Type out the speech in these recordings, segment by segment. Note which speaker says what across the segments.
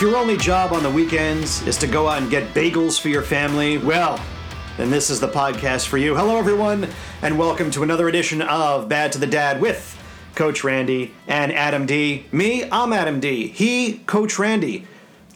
Speaker 1: If your only job on the weekends is to go out and get bagels for your family, well, then this is the podcast for you. Hello, everyone, and welcome to another edition of Bad to the Dad with Coach Randy and Adam D. Me, I'm Adam D. He, Coach Randy.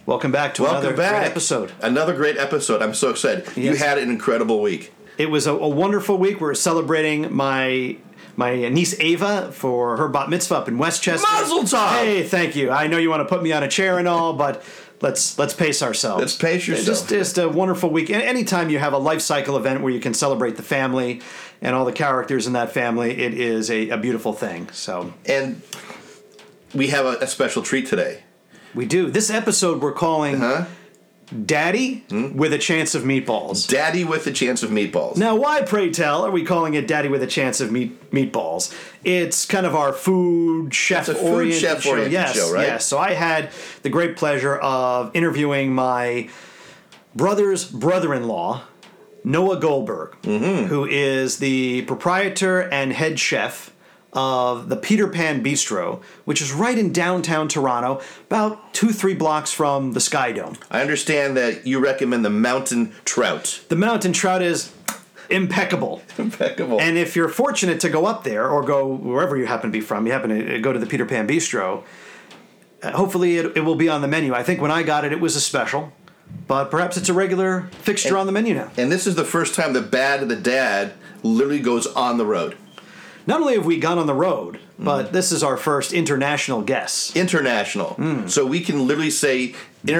Speaker 1: Welcome back to
Speaker 2: Welcome
Speaker 1: another
Speaker 2: back.
Speaker 1: great episode.
Speaker 2: Another great episode. I'm so excited. You had an incredible week.
Speaker 1: It was a, a wonderful week. We're celebrating my my niece Ava for her bat mitzvah up in Westchester.
Speaker 2: Mazel tov!
Speaker 1: Hey, thank you. I know you want to put me on a chair and all, but let's let's pace ourselves.
Speaker 2: Let's pace yourself.
Speaker 1: Just just a wonderful week. A- Anytime you have a life cycle event where you can celebrate the family and all the characters in that family, it is a, a beautiful thing. So
Speaker 2: And we have a, a special treat today.
Speaker 1: we do. This episode we're calling
Speaker 2: Huh?
Speaker 1: Daddy with a Chance of Meatballs.
Speaker 2: Daddy with a chance of meatballs.
Speaker 1: Now, why, pray tell, are we calling it Daddy with a Chance of meat, Meatballs? It's kind of our food chef
Speaker 2: food
Speaker 1: oriented
Speaker 2: chef-oriented
Speaker 1: Yes,
Speaker 2: show, right?
Speaker 1: yes. So I had the great pleasure of interviewing my brother's brother-in-law, Noah Goldberg,
Speaker 2: Mm-hmm.
Speaker 1: who is the proprietor and head chef of the Peter Pan Bistro, which is right in downtown Toronto, about two, three blocks from the Sky Dome.
Speaker 2: I understand that you recommend the mountain trout.
Speaker 1: The mountain trout is impeccable.
Speaker 2: Impeccable.
Speaker 1: And if you're fortunate to go up there or go wherever you happen to be from, you happen to go to the Peter Pan Bistro, uh, hopefully it, it will be on the menu. I think when I got it, it was a special, but perhaps it's a regular fixture on the menu now.
Speaker 2: and this is the first time the bad of the dad literally goes on the road.
Speaker 1: Not only have we gone on the road,
Speaker 2: Mm.
Speaker 1: but this is our first international guest.
Speaker 2: International.
Speaker 1: Hmm.
Speaker 2: So we can literally say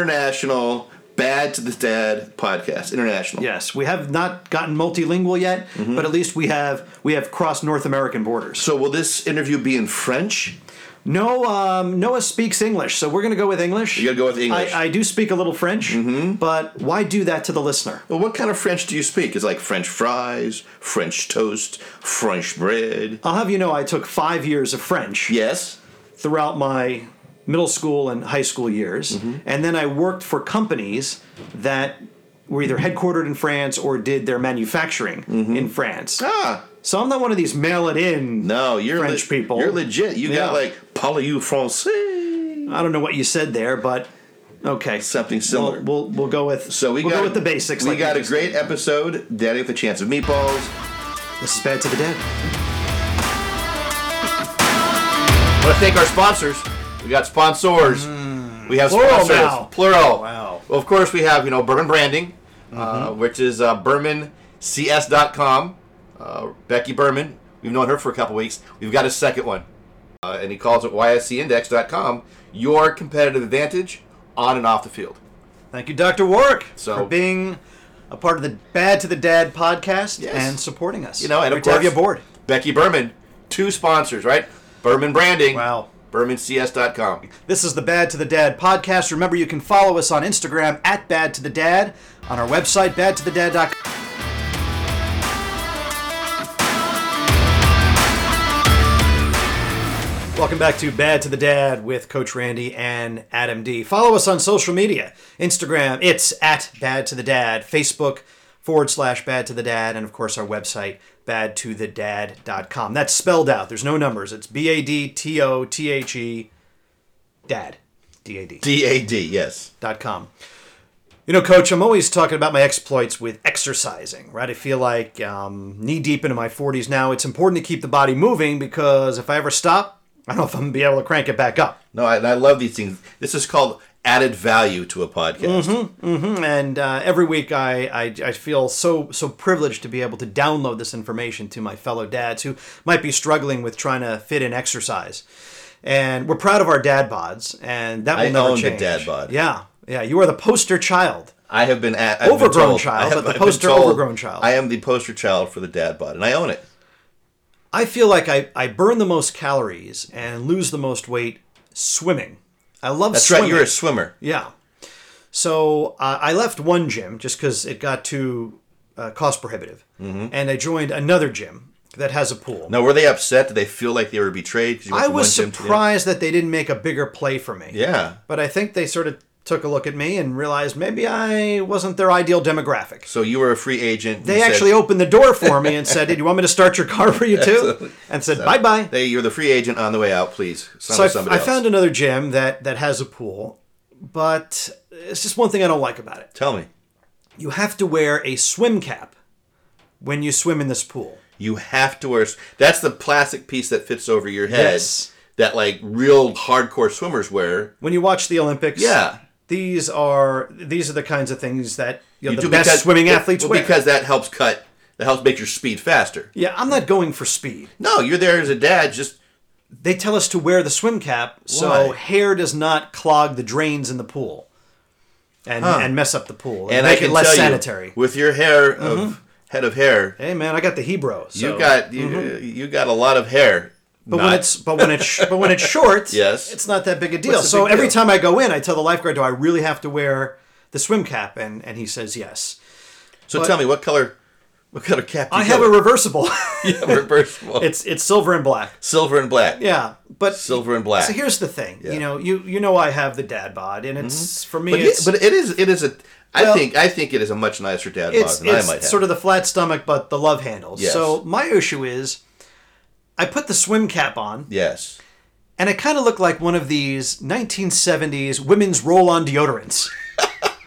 Speaker 2: international bad to the dad podcast. International.
Speaker 1: Yes, we have not gotten multilingual yet,
Speaker 2: Mm-hmm.
Speaker 1: but at least we have we have crossed North American borders.
Speaker 2: So will this interview be in French?
Speaker 1: No, um, Noah speaks English, so we're going to go with English.
Speaker 2: You gotta go with English.
Speaker 1: I, I do speak a little French,
Speaker 2: Mm-hmm.
Speaker 1: but why do that to the listener?
Speaker 2: Well, what kind of French do you speak? It's like French fries, French toast, French bread?
Speaker 1: I'll have you know I took five years of French
Speaker 2: Yes.
Speaker 1: throughout my middle school and high school years,
Speaker 2: Mm-hmm.
Speaker 1: and then I worked for companies that were either headquartered in France or did their manufacturing in France.
Speaker 2: Ah,
Speaker 1: So I'm not one of these mail it in.
Speaker 2: no, you're
Speaker 1: French
Speaker 2: le-
Speaker 1: people.
Speaker 2: You're legit. You
Speaker 1: Yeah.
Speaker 2: got like parlez-vous français?
Speaker 1: I don't know what you said there, but okay,
Speaker 2: Something similar.
Speaker 1: We'll we'll, we'll go with
Speaker 2: So we
Speaker 1: will
Speaker 2: got
Speaker 1: go with the basics.
Speaker 2: We
Speaker 1: like
Speaker 2: got a great episode. Daddy with a chance of meatballs.
Speaker 1: This is bad to the dad.
Speaker 2: I want to thank our sponsors. We got sponsors. We have
Speaker 1: Mm. Plural
Speaker 2: sponsors.
Speaker 1: now.
Speaker 2: Plural.
Speaker 1: Wow.
Speaker 2: Well, of course, we have you know Berman Branding, uh,
Speaker 1: Mm-hmm.
Speaker 2: which is uh, BermanCS.com. Uh, Becky Berman. We've known her for a couple weeks. We've got a second one, uh, and he calls it YSCindex.com. Your competitive advantage on and off the field.
Speaker 1: Thank you, Dr. Warwick,
Speaker 2: So-
Speaker 1: for being a part of the Bad to the Dad podcast
Speaker 2: Yes.
Speaker 1: and supporting us.
Speaker 2: You know, and
Speaker 1: Great
Speaker 2: of
Speaker 1: to have
Speaker 2: course,
Speaker 1: you aboard.
Speaker 2: Becky Berman. Two sponsors, right? Berman Branding.
Speaker 1: Wow.
Speaker 2: BermanCS.com.
Speaker 1: This is the Bad to the Dad podcast. Remember, you can follow us on Instagram at Bad to the Dad, on our website, badtothedad.com. Welcome back to Bad to the Dad with Coach Randy and Adam D. Follow us on social media Instagram, it's at Bad to the Dad, Facebook forward slash Bad to the Dad, and of course our website, badtothedad.com. That's spelled out, there's no numbers. It's B A D T O T H E Dad. D A D.
Speaker 2: D-A-D, yes.
Speaker 1: Dot com. You know, Coach, I'm always talking about my exploits with exercising, right? I feel like um, knee deep into my 40s now. It's important to keep the body moving because if I ever stop, I don't know if I'm to be able to crank it back up.
Speaker 2: No, I, and I love these things. This is called added value to a podcast.
Speaker 1: And uh, every week I, I, I feel so so privileged to be able to download this information to my fellow dads who might be struggling with trying to fit in exercise. And we're proud of our dad bods, and that will
Speaker 2: I
Speaker 1: never
Speaker 2: own the
Speaker 1: change.
Speaker 2: dad bod.
Speaker 1: Yeah, yeah. You are the poster child.
Speaker 2: I have been at I've been
Speaker 1: Overgrown
Speaker 2: told-
Speaker 1: child,
Speaker 2: I
Speaker 1: but the
Speaker 2: I've
Speaker 1: poster overgrown child.
Speaker 2: I am the poster child for the dad bod, and I own it.
Speaker 1: I feel like I, I burn the most calories and lose the most weight swimming. I love
Speaker 2: That's
Speaker 1: swimming.
Speaker 2: right. You're a swimmer.
Speaker 1: Yeah. So uh, I left one gym just because it got too uh, cost prohibitive,
Speaker 2: Mm-hmm.
Speaker 1: and I joined another gym that has a pool.
Speaker 2: Now, were they upset? Did they feel like they were betrayed? you
Speaker 1: I was surprised that they didn't make a bigger play for me.
Speaker 2: Yeah.
Speaker 1: But I think they sort of took a look at me and realized maybe I wasn't their ideal demographic.
Speaker 2: So you were a free agent.
Speaker 1: They
Speaker 2: said-
Speaker 1: actually opened the door for me and said, "Did you want me to start your car for you too?"
Speaker 2: Absolutely.
Speaker 1: And said,
Speaker 2: So,
Speaker 1: "Bye bye."
Speaker 2: They, you're the free agent on the way out. Please. Sign
Speaker 1: So I,
Speaker 2: somebody
Speaker 1: I found another gym that that has a pool. but it's just one thing I don't like about it.
Speaker 2: Tell me.
Speaker 1: You have to wear a swim cap when you swim in this pool.
Speaker 2: You have to wear. That's the plastic piece that fits over your head.
Speaker 1: Yes.
Speaker 2: That like real hardcore swimmers wear.
Speaker 1: When you watch the Olympics,
Speaker 2: Yeah.
Speaker 1: These are these are the kinds of things that you know,
Speaker 2: You
Speaker 1: the
Speaker 2: do
Speaker 1: best
Speaker 2: because-
Speaker 1: swimming athletes
Speaker 2: well,
Speaker 1: wear.
Speaker 2: because that helps cut. That helps make your speed faster.
Speaker 1: yeah, I'm not going for speed.
Speaker 2: No, you're there as a dad. Just
Speaker 1: They tell us to wear the swim cap so
Speaker 2: Why?
Speaker 1: hair does not clog the drains in the pool and and mess up the pool and,
Speaker 2: and
Speaker 1: make
Speaker 2: I can
Speaker 1: it less
Speaker 2: tell
Speaker 1: sanitary.
Speaker 2: you, with your hair of mm-hmm. head of hair,
Speaker 1: hey man, I got the Hebrew. So.
Speaker 2: you got you, mm-hmm. you got a lot of hair.
Speaker 1: But when it's but when it's but when it's short,
Speaker 2: Yes.
Speaker 1: it's not that big a deal. So every
Speaker 2: deal?
Speaker 1: time I go in, I tell the lifeguard, "Do I really have to wear the swim cap?" And and he says yes.
Speaker 2: so
Speaker 1: but-
Speaker 2: tell me what color what color cap do you
Speaker 1: I have a reversible.
Speaker 2: with? reversible.
Speaker 1: it's it's silver and black.
Speaker 2: silver and black.
Speaker 1: Yeah, but
Speaker 2: Silver and black.
Speaker 1: So here's the thing. You know, you you know I have the dad bod, and it's for me.
Speaker 2: Mm-hmm. But,
Speaker 1: it's,
Speaker 2: but it is it is a. I
Speaker 1: Well,
Speaker 2: think I think it is a much nicer dad bod than I might have.
Speaker 1: sort of the flat stomach, but the love handle.
Speaker 2: Yes.
Speaker 1: So my issue is, I put the swim cap on,
Speaker 2: yes.
Speaker 1: and I kind of look like one of these 1970s women's roll-on deodorants.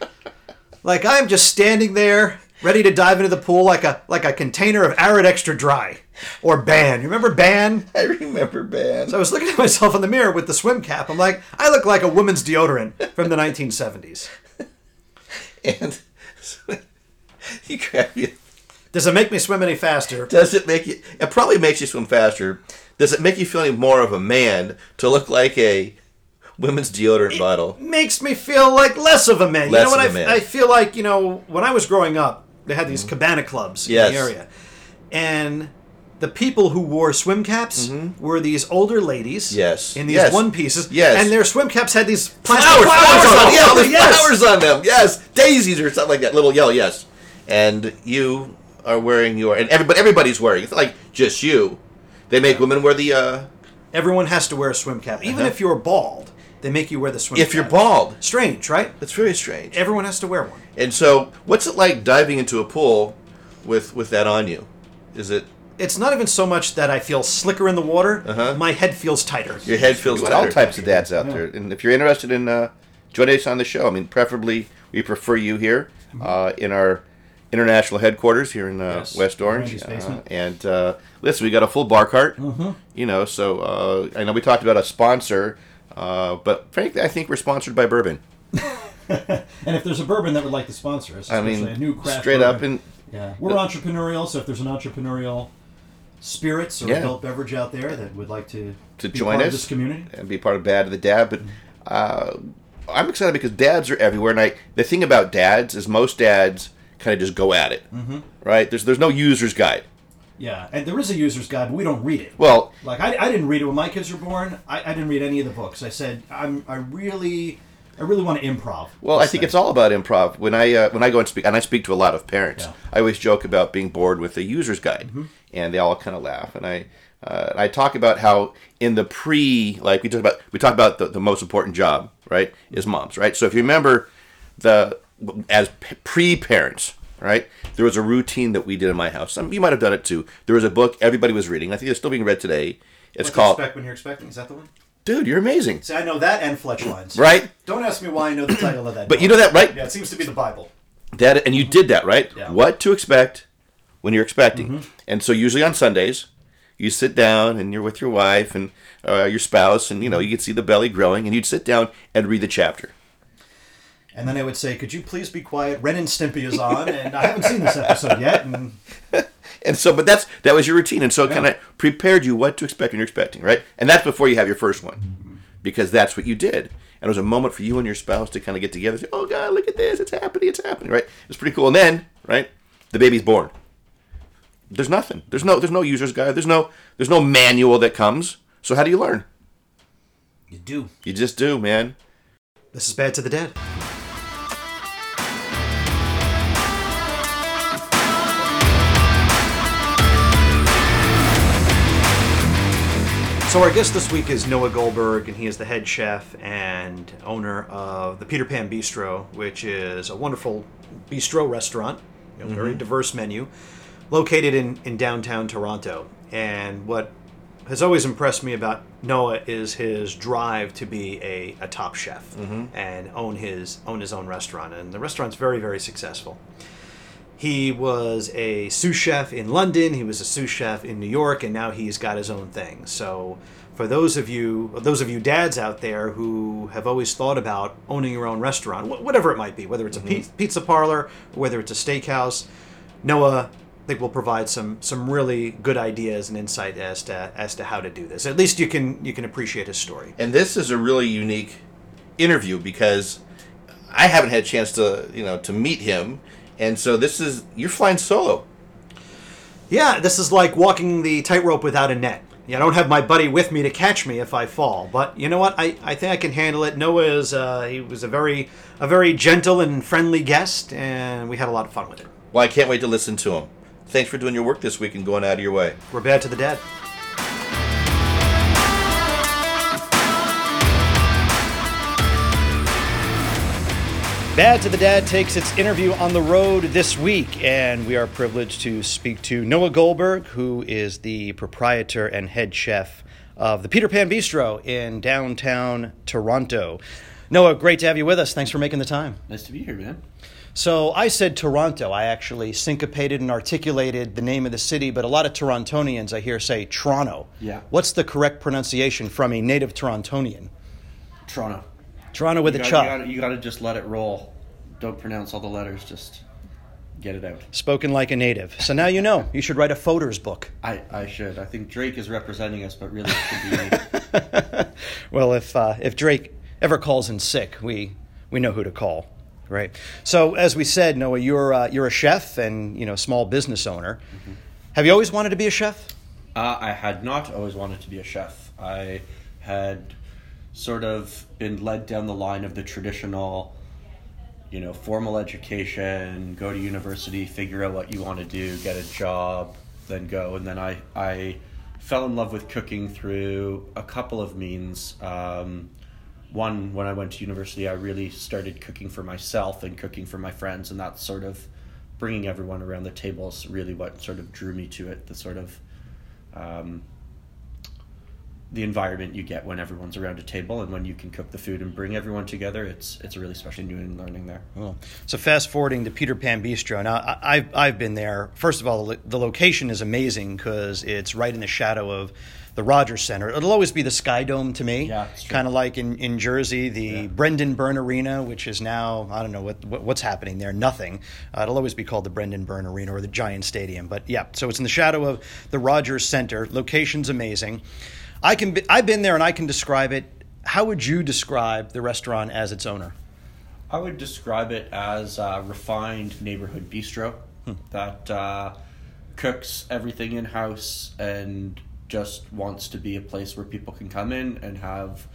Speaker 1: like I'm just standing there, ready to dive into the pool like a like a container of Arid Extra Dry or Ban. You remember Ban?
Speaker 2: I remember band.
Speaker 1: So I was looking at myself in the mirror with the swim cap. I'm like, I look like a woman's deodorant from the 1970s.
Speaker 2: and you grab you.
Speaker 1: Does it make me swim any faster?
Speaker 2: Does it make you? It probably makes you swim faster. Does it make you feel any more of a man to look like a women's deodorant bottle?
Speaker 1: Makes me feel like less of a man.
Speaker 2: Less
Speaker 1: you know what?
Speaker 2: of a
Speaker 1: I,
Speaker 2: man.
Speaker 1: I feel like you know when I was growing up, they had these cabana clubs
Speaker 2: Yes.
Speaker 1: in the area, and the people who wore swim caps were these older ladies.
Speaker 2: Mm-hmm. Yes.
Speaker 1: In these
Speaker 2: Yes.
Speaker 1: one pieces.
Speaker 2: Yes.
Speaker 1: And their swim caps had these plastic
Speaker 2: Flowers, flowers, on,
Speaker 1: them.
Speaker 2: yeah,
Speaker 1: Yes.
Speaker 2: flowers on them. Yes, daisies or something like that. Little yellow, yes. And you are wearing your, and everybody, everybody's wearing. It's not like just you. They make women wear the. uh
Speaker 1: Everyone has to wear a swim cap, even
Speaker 2: Uh-huh.
Speaker 1: if you're bald. They make you wear the swim.
Speaker 2: If you're bald,
Speaker 1: strange, right?
Speaker 2: it's very strange.
Speaker 1: Everyone has to wear one.
Speaker 2: And so, what's it like diving into a pool with with that on you? Is it
Speaker 1: It's not even so much that I feel slicker in the water.
Speaker 2: Uh-huh.
Speaker 1: My head feels tighter.
Speaker 2: your head feels
Speaker 3: got all
Speaker 2: tighter?
Speaker 3: types of dads out there, and if you're interested in uh, joining us on the show, I mean, preferably we prefer you here uh, in our international headquarters here in uh,
Speaker 1: Yes,
Speaker 3: West Orange. Uh, and uh, listen, we got a full bar cart. You know, so uh, I know we talked about a sponsor, uh, but frankly, I think we're sponsored by bourbon.
Speaker 4: And if there's a bourbon that would like to sponsor us,
Speaker 3: I mean,
Speaker 4: a new craft
Speaker 3: straight up and
Speaker 4: yeah, we're entrepreneurial. So if there's an entrepreneurial spirits or
Speaker 3: Yeah.
Speaker 4: adult beverage out there that would like to
Speaker 3: To join us.
Speaker 4: this community,
Speaker 3: and be part of Bad of the Dad. But uh, I'm excited because dads are everywhere, and I the thing about dads is most dads kind of just go at it, mm-hmm. right? There's there's no user's guide.
Speaker 4: yeah, and there is a user's guide, but we don't read it.
Speaker 3: Well,
Speaker 4: Like I, I didn't read it when my kids were born. I, I didn't read any of the books. I said I'm I really I really want to improv.
Speaker 3: Well, I think it's all about improv. When I uh, when I go and speak, and I speak to a lot of parents,
Speaker 4: Yeah.
Speaker 3: I always joke about being bored with the user's guide, and they all kind of laugh. And I uh, I talk about how in the pre, like we talk about, we talk about the, the most important job, right, is moms, right. So if you remember the as pre parents, right, there was a routine that we did in my house. Some you might have done it too. There was a book everybody was reading. I think it's still being read today. It's called
Speaker 1: What to
Speaker 3: called
Speaker 1: expect when you're expecting. Is that the one?
Speaker 3: Dude, you're amazing,
Speaker 1: See, I know that and Fletch lines.
Speaker 3: right?
Speaker 1: Don't ask me why I know the title of that.
Speaker 3: But you know that, right?
Speaker 1: Yeah, it seems to be the Bible.
Speaker 3: That and you did that right.
Speaker 4: Yeah.
Speaker 3: What to expect when you're expecting, and so usually on Sundays, you sit down and you're with your wife and uh, your spouse, and you know you could see the belly growing, and you'd sit down and read the chapter.
Speaker 1: And then I would say, "Could you please be quiet? Ren and Stimpy is on, and I haven't seen this episode yet." And
Speaker 3: And so, but that's that was your routine, and so it kind of prepared you what to expect when you're expecting, right? And that's before you have your first one, because that's what you did. And it was a moment for you and your spouse to kind of get together. and Say, "Oh God, look at this! It's happening! It's happening!" Right? It's pretty cool. And then, right, the baby's born. There's nothing. There's no. There's no user's guide. There's no. There's no manual that comes. So how do you learn?
Speaker 4: You do.
Speaker 3: You just do, man.
Speaker 1: this is bad to the dad. So our guest this week is Noah Goldberg, and he is the head chef and owner of the Peter Pan Bistro, which is a wonderful bistro restaurant, you know, very mm-hmm. diverse menu, located in, in downtown Toronto. And what has always impressed me about Noah is his drive to be a, a top chef mm-hmm. and own his own his own restaurant, and the restaurant's very very successful. He was a sous chef in London. He was a sous chef in New York, and now he's got his own thing. So, for those of you, those of you dads out there who have always thought about owning your own restaurant, wh- whatever it might be, whether it's a mm-hmm. pi- pizza parlor or whether it's a steakhouse, Noah, I think will provide some some really good ideas and insight as to as to how to do this. At least you can you can appreciate his story.
Speaker 3: And this is a really unique interview because I haven't had a chance to, you know, to meet him. And so this is you're flying solo.
Speaker 1: Yeah, this is like walking the tightrope without a net. Yeah, I don't have my buddy with me to catch me if I fall, but you know what? I, I think I can handle it. Noah is uh, he was a very a very gentle and friendly guest, and we had a lot of fun with it.
Speaker 3: Well, I can't wait to listen to him. Thanks for doing your work this week and going out of your way.
Speaker 1: We're bad to the dad. Bad to the Dad takes its interview on the road this week, and we are privileged to speak to Noah Goldberg, who is the proprietor and head chef of the Peter Pan Bistro in downtown Toronto. Noah, great to have you with us. Thanks for making the time.
Speaker 5: Nice to be here, man.
Speaker 1: So I said Toronto. I actually syncopated and articulated the name of the city, but a lot of Torontonians I hear say Toronto.
Speaker 5: Yeah.
Speaker 1: What's the correct pronunciation from a native Torontonian?
Speaker 5: Toronto.
Speaker 1: Toronto with
Speaker 5: You
Speaker 1: a
Speaker 5: gotta,
Speaker 1: chop.
Speaker 5: you, gotta, you gotta just let it roll. Don't pronounce all the letters. Just get it out.
Speaker 1: Spoken like a native. So now you know. You should write a Fodor's book.
Speaker 5: I, I should. I think Drake is representing us, but really it should be me.
Speaker 1: Well, if uh, if Drake ever calls in sick, we we know who to call, right? So as we said, Noah, you're uh, you're a chef and you know small business owner. Have you always wanted to be a chef?
Speaker 5: Uh, I had not always wanted to be a chef. I had sort of been led down the line of the traditional, you know, formal education, go to university, figure out what you want to do, get a job, then go. And then I, I fell in love with cooking through a couple of means. Um, one, when I went to university, I really started cooking for myself and cooking for my friends, and that sort of bringing everyone around the table is really what sort of drew me to it. The sort of um, the environment you get when everyone's around a table and when you can cook the food and bring everyone together. It's it's a really special new and learning there.
Speaker 1: Oh. So fast forwarding to Peter Pan Bistro. Now I, I've I've been there. First of all, the, location is amazing because it's right in the shadow of the Rogers Center. It'll always be the Sky Dome to me.
Speaker 5: Yeah,
Speaker 1: kind of like in, in Jersey, the
Speaker 5: Yeah.
Speaker 1: Brendan Byrne Arena, which is now I don't know what, what what's happening there. Nothing. Uh, it'll always be called the Brendan Byrne Arena or the Giant Stadium. But yeah, so it's in the shadow of the Rogers Center. Location's amazing. I can be, I've been there and I can describe it. How would you describe the restaurant as its owner?
Speaker 5: I would describe it as a refined neighborhood bistro that uh, cooks everything in house and just wants to be a place where people can come in and have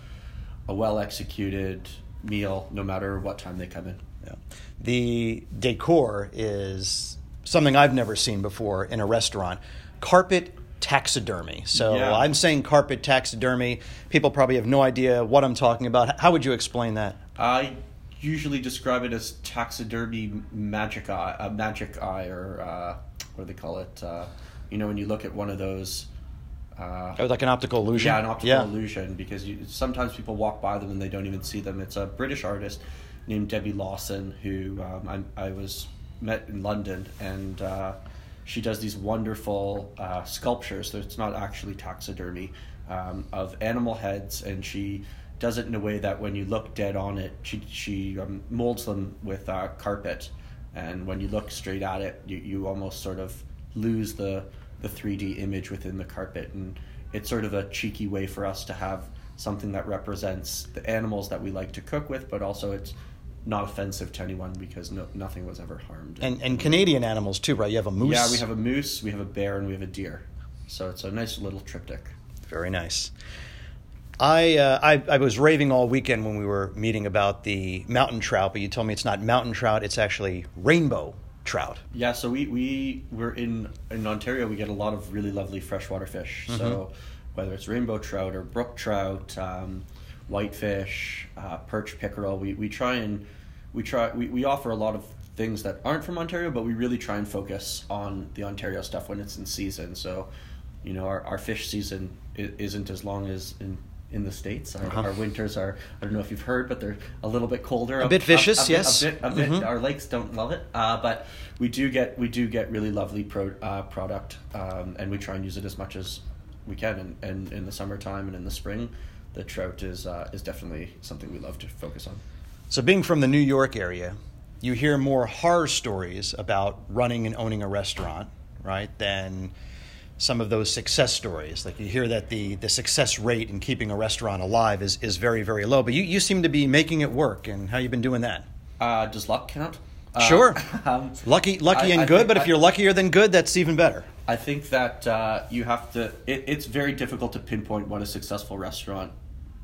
Speaker 5: a well executed meal no matter what time they come in.
Speaker 1: Yeah. The decor is something I've never seen before in a restaurant. Carpet taxidermy. So
Speaker 5: Yeah.
Speaker 1: I'm saying carpet taxidermy. People probably have no idea what I'm talking about. How would you explain that?
Speaker 5: I usually describe it as taxidermy magic eye, uh, magic eye, or uh, what do they call it? Uh, you know, when you look at one of those. Uh,
Speaker 1: Oh, like an optical illusion.
Speaker 5: yeah, an optical
Speaker 1: Yeah.
Speaker 5: illusion because you, sometimes people walk by them and they don't even see them. It's a British artist named Debbie Lawson who um, I, I was met in London and uh, she does these wonderful uh, sculptures. So it's not actually taxidermy um, of animal heads, and she does it in a way that when you look dead on it, she she um, molds them with uh, carpet, and when you look straight at it, you, you almost sort of lose the the 3D image within the carpet, and it's sort of a cheeky way for us to have something that represents the animals that we like to cook with, but also it's not offensive to anyone because no, nothing was ever harmed.
Speaker 1: And and Canadian animals too, right? You have a moose.
Speaker 5: yeah, we have a moose, we have a bear, and we have a deer. So it's a nice little triptych.
Speaker 1: Very nice. I, uh, I I was raving all weekend when we were meeting about the mountain trout, but you told me it's not mountain trout; it's actually rainbow trout.
Speaker 5: Yeah, so we we we're in in Ontario. We get a lot of really lovely freshwater fish. So whether it's rainbow trout or brook trout, um, whitefish, uh, perch pickerel, we, we try and we try we, we offer a lot of things that aren't from Ontario, but we really try and focus on the Ontario stuff when it's in season. So you know, our, our fish season isn't as long as in in the states. Our,
Speaker 1: Uh-huh.
Speaker 5: our winters are I don't know if you've heard, but they're a little bit colder.
Speaker 1: A bit vicious, yes.
Speaker 5: A bit, a bit.
Speaker 1: Mhm.
Speaker 5: Our lakes don't love it, uh, but we do get we do get really lovely pro, uh, product, um, and we try and use it as much as we can. And, and in the summertime and in the spring, the trout is uh, is definitely something we love to focus on.
Speaker 1: So, being from the New York area, you hear more horror stories about running and owning a restaurant, right, than some of those success stories. Like you hear that the, the success rate in keeping a restaurant alive is, is very, very low. But you, you seem to be making it work. And how you been doing that?
Speaker 5: Uh, does luck count? Uh,
Speaker 1: Sure.
Speaker 5: um,
Speaker 1: Lucky, lucky
Speaker 5: I-
Speaker 1: and
Speaker 5: I
Speaker 1: good. but if you're luckier than good, that's even better.
Speaker 5: I think that uh, you have to. It, it's very difficult to pinpoint what a successful restaurant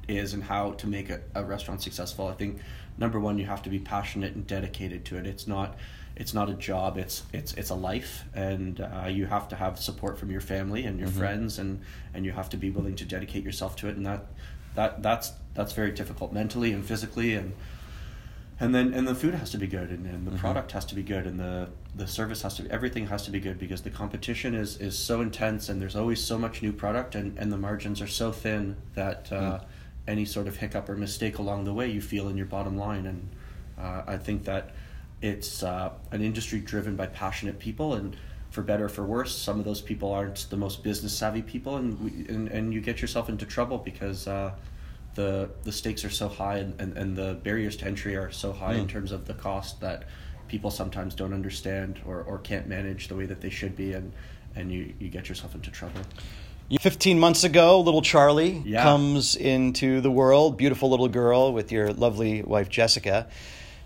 Speaker 5: is and how to make a, a restaurant successful. I think number one, you have to be passionate and dedicated to it. It's not. It's not a job. It's it's it's a life, and uh, you have to have support from your family and your friends, and and you have to be willing to dedicate yourself to it. And that that that's that's very difficult mentally and physically, and and then and the food has to be good and, and the product has to be good and the the service has to be everything has to be good because the competition is is so intense and there's always so much new product and and the margins are so thin that uh, any sort of hiccup or mistake along the way you feel in your bottom line and uh, I think that it's uh, an industry driven by passionate people and for better or for worse some of those people aren't the most business savvy people and we, and, and you get yourself into trouble because uh, the the stakes are so high and, and, and the barriers to entry are so high in terms of the cost that people sometimes don't understand or, or can't manage the way that they should be and and you, you get yourself into trouble.
Speaker 1: You- 15 months ago, little Charlie
Speaker 5: Yeah.
Speaker 1: comes into the world, beautiful little girl with your lovely wife Jessica.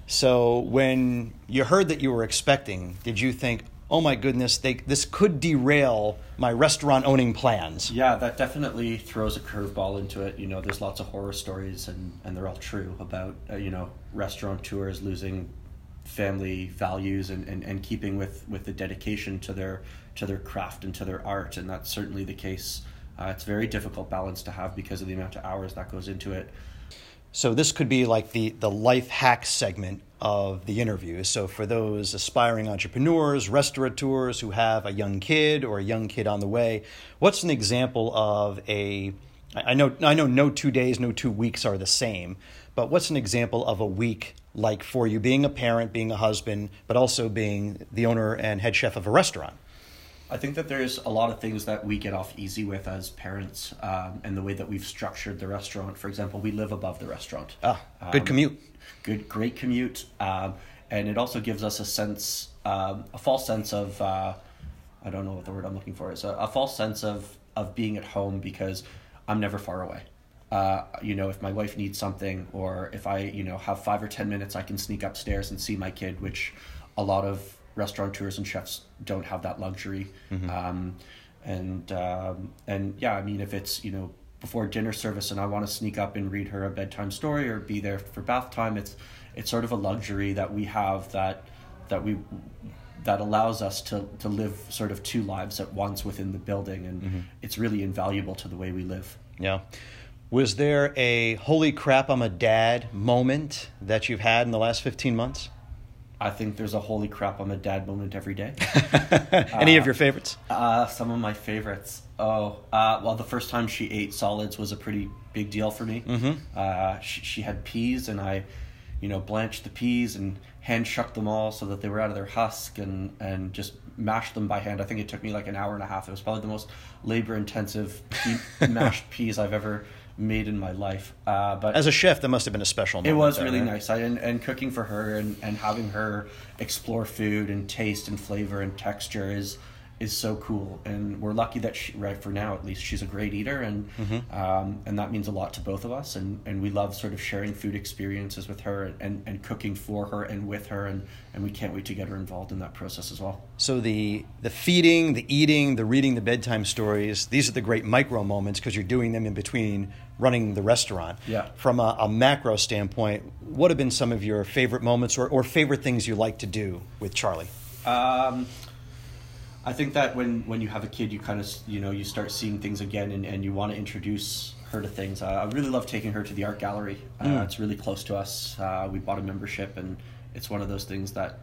Speaker 1: So, when you heard that you were expecting, did you think, oh my goodness, they, this could derail my restaurant owning plans?
Speaker 5: Yeah, that definitely throws a curveball into it. You know, there's lots of horror stories, and, and they're all true about uh, you know restaurateurs losing family values and, and, and keeping with, with the dedication to their to their craft and to their art, and that's certainly the case. Uh, it's a very difficult balance to have because of the amount of hours that goes into it.
Speaker 1: So this could be like the, the life hack segment of the interview. So for those aspiring entrepreneurs, restaurateurs who have a young kid or a young kid on the way, what's an example of a I know I know no two days, no two weeks are the same, but what's an example of a week like for you being a parent, being a husband, but also being the owner and head chef of a restaurant?
Speaker 5: I think that there's a lot of things that we get off easy with as parents, um, and the way that we've structured the restaurant. For example, we live above the restaurant.
Speaker 1: Ah, good
Speaker 5: Um,
Speaker 1: commute.
Speaker 5: Good, great commute, um, and it also gives us a sense, um, a false sense of, uh, I don't know what the word I'm looking for is, a, a false sense of of being at home because I'm never far away. Uh, you know, if my wife needs something, or if I, you know, have five or ten minutes, I can sneak upstairs and see my kid, which a lot of restaurateurs and chefs don't have that luxury. Um, and um, and yeah, I mean, if it's you know before dinner service and I want to sneak up and read her a bedtime story or be there for bath time, it's it's sort of a luxury that we have that that we that allows us to to live sort of two lives at once within the building, and it's really invaluable to the way we live.
Speaker 1: Yeah. Was there a holy crap, I'm a dad moment that you've had in the last 15 months?
Speaker 5: I think there's a holy crap, I'm a dad moment every day.
Speaker 1: Any of your favorites?
Speaker 5: Uh, some of my favorites. Oh, uh, well, the first time she ate solids was a pretty big deal for me. Mm-hmm. Uh, she, she had peas, and I, you know, blanched the peas and hand shucked them all so that they were out of their husk, and and just mashed them by hand. I think it took me like an hour and a half. It was probably the most labor-intensive mashed peas I've ever made in my life. Uh, but
Speaker 1: As a chef, that must have been a special
Speaker 5: it was really
Speaker 1: right?
Speaker 5: nice. I, and, and cooking for her and, and having her explore food and taste and flavor and texture is is so cool. And we're lucky that she, right for now at least, she's a great eater, and
Speaker 1: Mm-hmm.
Speaker 5: um, and that means a lot to both of us. And, and we love sort of sharing food experiences with her and, and cooking for her and with her, and, and we can't wait to get her involved in that process as well.
Speaker 1: So the the feeding, the eating, the reading the bedtime stories, these are the great micro moments because you're doing them in between running the restaurant.
Speaker 5: Yeah.
Speaker 1: From a, a macro standpoint, what have been some of your favorite moments or, or favorite things you like to do with Charlie?
Speaker 5: Um, I think that when, when you have a kid, you kind of you know you start seeing things again, and, and you want to introduce her to things. Uh, I really love taking her to the art gallery. Uh, It's really close to us. Uh, we bought a membership, and it's one of those things that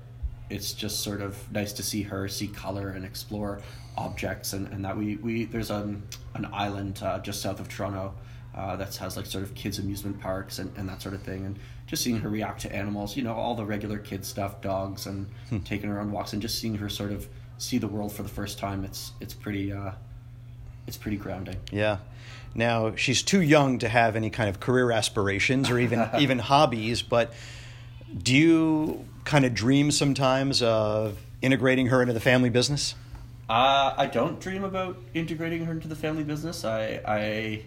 Speaker 5: it's just sort of nice to see her see color and explore objects and, and that we, we there's um, an island uh, just south of Toronto uh, that has like sort of kids amusement parks and, and that sort of thing and just seeing her react to animals you know all the regular kid stuff dogs and taking her on walks and just seeing her sort of see the world for the first time it's it's pretty uh, it's pretty grounding
Speaker 1: Yeah. Now she's too young to have any kind of career aspirations or even even hobbies, but do you kind of dream sometimes of integrating her into the family business?
Speaker 5: Uh, I don't dream about integrating her into the family business. I, I,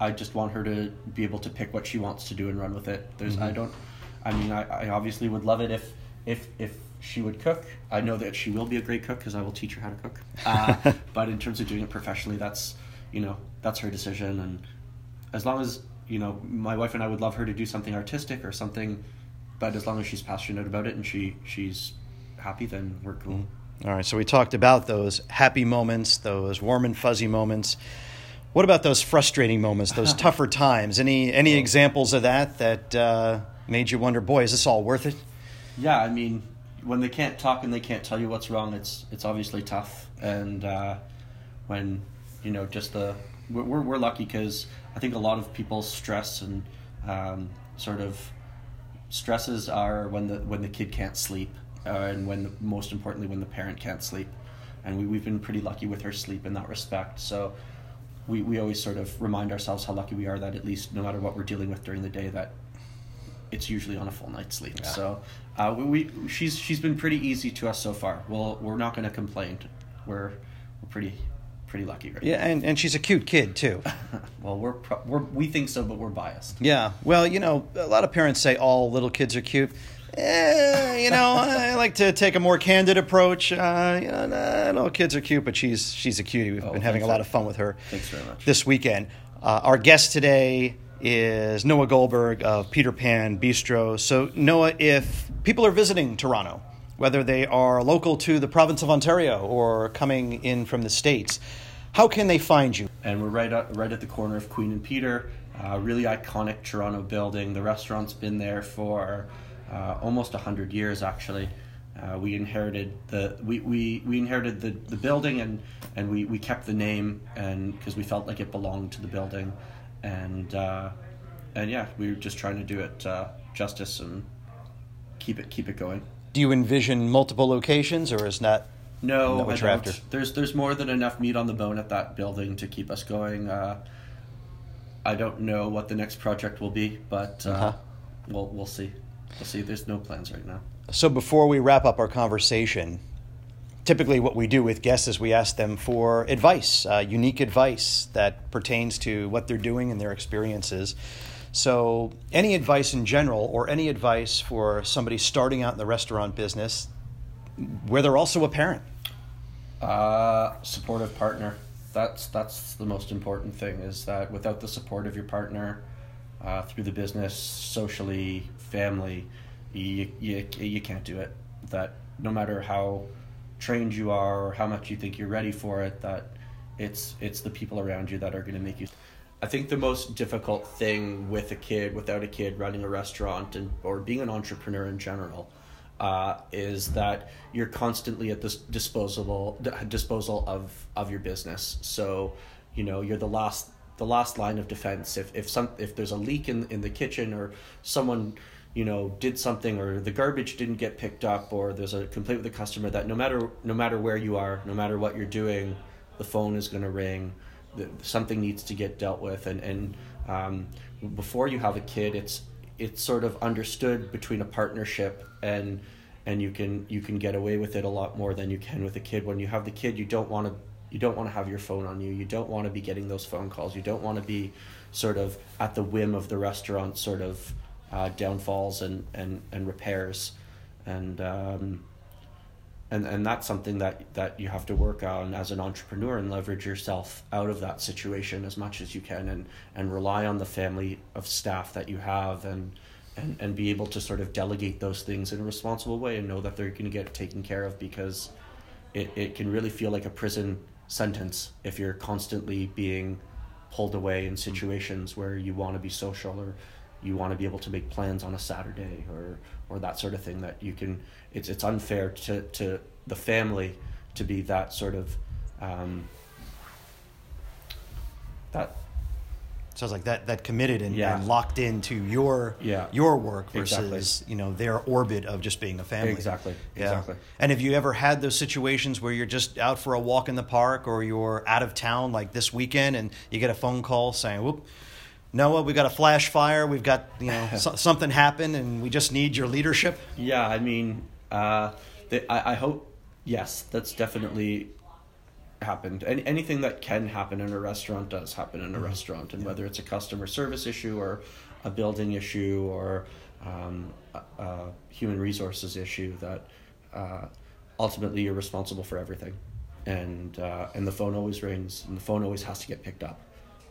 Speaker 5: I just want her to be able to pick what she wants to do and run with it. There's, I don't, I mean, I, I obviously would love it if, if, if she would cook. I know that she will be a great cook because I will teach her how to cook. Uh, but in terms of doing it professionally, that's, you know, that's her decision. And as long as, you know, my wife and I would love her to do something artistic or something, but as long as she's passionate about it and she, she's happy, then we're cool.
Speaker 1: All right, so we talked about those happy moments, those warm and fuzzy moments. What about those frustrating moments, those tougher times? Any any examples of that that uh, made you wonder, boy, is this all worth it?
Speaker 5: Yeah, I mean, when they can't talk and they can't tell you what's wrong, it's it's obviously tough. And uh, when you know, just the we're we're, lucky because I think a lot of people's stress and um, sort of stresses are when the when the kid can't sleep, uh, and when the, most importantly when the parent can't sleep. And we we've been pretty lucky with her sleep in that respect. So. We, we always sort of remind ourselves how lucky we are that at least no matter what we're dealing with during the day that it's usually on a full night's sleep. So uh, we, we she's she's been pretty easy to us so far. Well, we're not going to complain. We're we're pretty pretty lucky right
Speaker 1: Yeah, and, and she's a cute kid too.
Speaker 5: Well, we're, pro- we're we think so, but we're biased.
Speaker 1: Yeah, well, you know, a lot of parents say all little kids are cute. Eh, you know, I like to take a more candid approach. Uh, you know, nah, no kids are cute, but she's she's a cutie. We've
Speaker 5: Oh,
Speaker 1: been having a lot of fun with her
Speaker 5: Thanks very much.
Speaker 1: this weekend. Uh, our guest today is Noah Goldberg of Peter Pan Bistro. So, Noah, if people are visiting Toronto, whether they are local to the province of Ontario or coming in from the states, how can they find you?
Speaker 5: and we're right at, right at the corner of Queen and Peter. Uh, really iconic Toronto building. The restaurant's been there for uh, almost hundred years, actually. Uh, we inherited the we, we, we inherited the, the building and, and we, we kept the name and because we felt like it belonged to the building and uh, and yeah we were just trying to do it uh, justice and keep it keep it going.
Speaker 1: Do you envision multiple locations, or is that
Speaker 5: No,
Speaker 1: Not what you're after.
Speaker 5: There's there's more than enough meat on the bone at that building to keep us going. Uh, I don't know what the next project will be, but uh,
Speaker 1: Uh-huh.
Speaker 5: we'll we'll see. We'll see. There's no plans right now.
Speaker 1: So before we wrap up our conversation, typically what we do with guests is we ask them for advice, uh, unique advice that pertains to what they're doing and their experiences. So, any advice in general, or any advice for somebody starting out in the restaurant business, where they're also a parent.
Speaker 5: Uh, supportive partner. That's that's the most important thing. Is that without the support of your partner, uh, through the business, socially, family, you, you you can't do it. That no matter how trained you are or how much you think you're ready for it, that it's it's the people around you that are going to make you. I think the most difficult thing with a kid, without a kid, running a restaurant and or being an entrepreneur in general, uh, is that you're constantly at this disposable disposal of of your business. So, you know, you're the last the last line of defense. If if some if there's a leak in in the kitchen or someone you know did something or the garbage didn't get picked up or there's a complaint with the customer that no matter no matter where you are no matter what you're doing the phone is going to ring the, something needs to get dealt with. And and um, before you have a kid it's it's sort of understood between a partnership and and you can you can get away with it a lot more than you can with a kid. When you have the kid you don't want to you don't want to have your phone on you. You don't want to be getting those phone calls. You don't want to be sort of at the whim of the restaurant sort of uh, downfalls and, and, and repairs. And um, and and that's something that that you have to work on as an entrepreneur and leverage yourself out of that situation as much as you can and and rely on the family of staff that you have and and, and be able to sort of delegate those things in a responsible way and know that they're going to get taken care of because it, it can really feel like a prison sentence if you're constantly being pulled away in situations where you want to be social or you want to be able to make plans on a Saturday or or that sort of thing that you can it's it's unfair to to the family to be that sort of Um, that
Speaker 1: Sounds like that that committed and,
Speaker 5: Yeah.
Speaker 1: and locked into your
Speaker 5: Yeah.
Speaker 1: your work versus
Speaker 5: Exactly.
Speaker 1: you know their orbit of just being a family.
Speaker 5: Exactly.
Speaker 1: Yeah.
Speaker 5: Exactly.
Speaker 1: And have you ever had those situations where you're just out for a walk in the park or you're out of town like this weekend and you get a phone call saying, "Whoop, Noah, we got a flash fire. We've got you know so, something happened and we just need your leadership."
Speaker 5: Yeah, I mean, uh, I, I hope, yes, that's definitely happened. Any, anything that can happen in a restaurant does happen in a restaurant, and whether it's a customer service issue or a building issue or um, a, a human resources issue, that uh, ultimately you're responsible for everything. And, uh, and the phone always rings, and the phone always has to get picked up.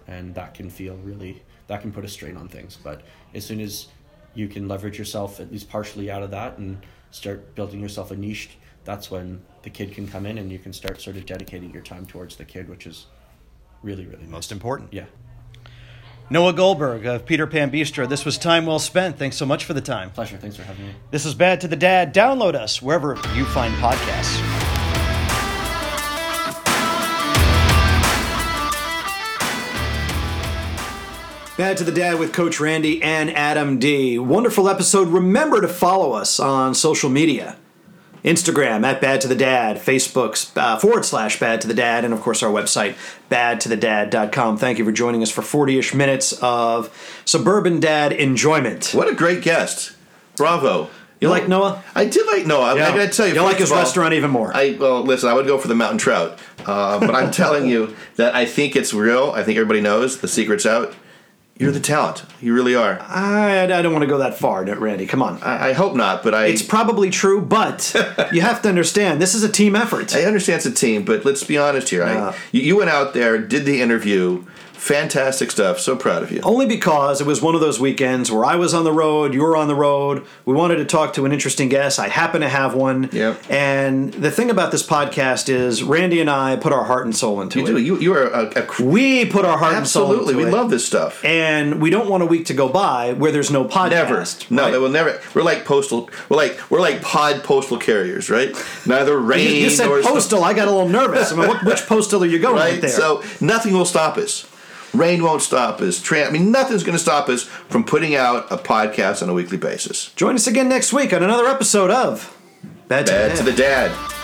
Speaker 5: And that can feel really, that can put a strain on things. But as soon as you can leverage yourself at least partially out of that and start building yourself a niche that's when the kid can come in and you can start sort of dedicating your time towards the kid which is really really nice.
Speaker 1: Most important.
Speaker 5: yeah
Speaker 1: Noah Goldberg of Peter Pan Bistro. This was time well spent. Thanks so much for the time.
Speaker 5: pleasure thanks for having me
Speaker 1: This is Bad to the Dad. Download us wherever you find podcasts. Bad to the Dad with Coach Randy and Adam D. Wonderful episode. Remember to follow us on social media Instagram at Bad to the Dad, Facebook's uh, forward slash Bad to the Dad, and of course our website, badtothedad.com. Thank you for joining us for 40 ish minutes of suburban dad enjoyment.
Speaker 2: What a great guest. Bravo.
Speaker 1: You like Noah?
Speaker 2: I did like Noah. I, I gotta tell you,
Speaker 1: You like his
Speaker 2: all,
Speaker 1: restaurant even more.
Speaker 2: I well, listen. I would go for the mountain trout, uh, but I'm telling you that I think it's real. I think everybody knows the secret's out. You're the talent. You really are.
Speaker 1: I, I don't want to go that far, Randy. Come on.
Speaker 2: I, I hope not, but I.
Speaker 1: It's probably true, but you have to understand this is a team effort.
Speaker 2: I understand it's a team, but let's be honest here.
Speaker 1: Yeah.
Speaker 2: I, you, you went out there, did the interview, fantastic stuff. So proud of you.
Speaker 1: Only because it was one of those weekends where I was on the road, you were on the road. We wanted to talk to an interesting guest. I happen to have one.
Speaker 2: Yep.
Speaker 1: And the thing about this podcast is Randy and I put our heart and soul into it.
Speaker 2: You
Speaker 1: it.
Speaker 2: do. You you are a, a
Speaker 1: We put our heart and soul
Speaker 2: absolutely. We
Speaker 1: it.
Speaker 2: love this stuff.
Speaker 1: And we don't want a week to go by where there's no podcast.
Speaker 2: Never. No,
Speaker 1: right?
Speaker 2: it will never. We're like postal. We're like we're like pod postal carriers, right? Neither rain
Speaker 1: You, you said postal. I got a little nervous. I mean, what, which postal are you going
Speaker 2: right?
Speaker 1: with there?
Speaker 2: So nothing will stop us. Rain won't stop us. Tra- I mean, nothing's going to stop us from putting out a podcast on a weekly basis.
Speaker 1: Join us again next week on another episode of Bad,
Speaker 2: Bad to the dad.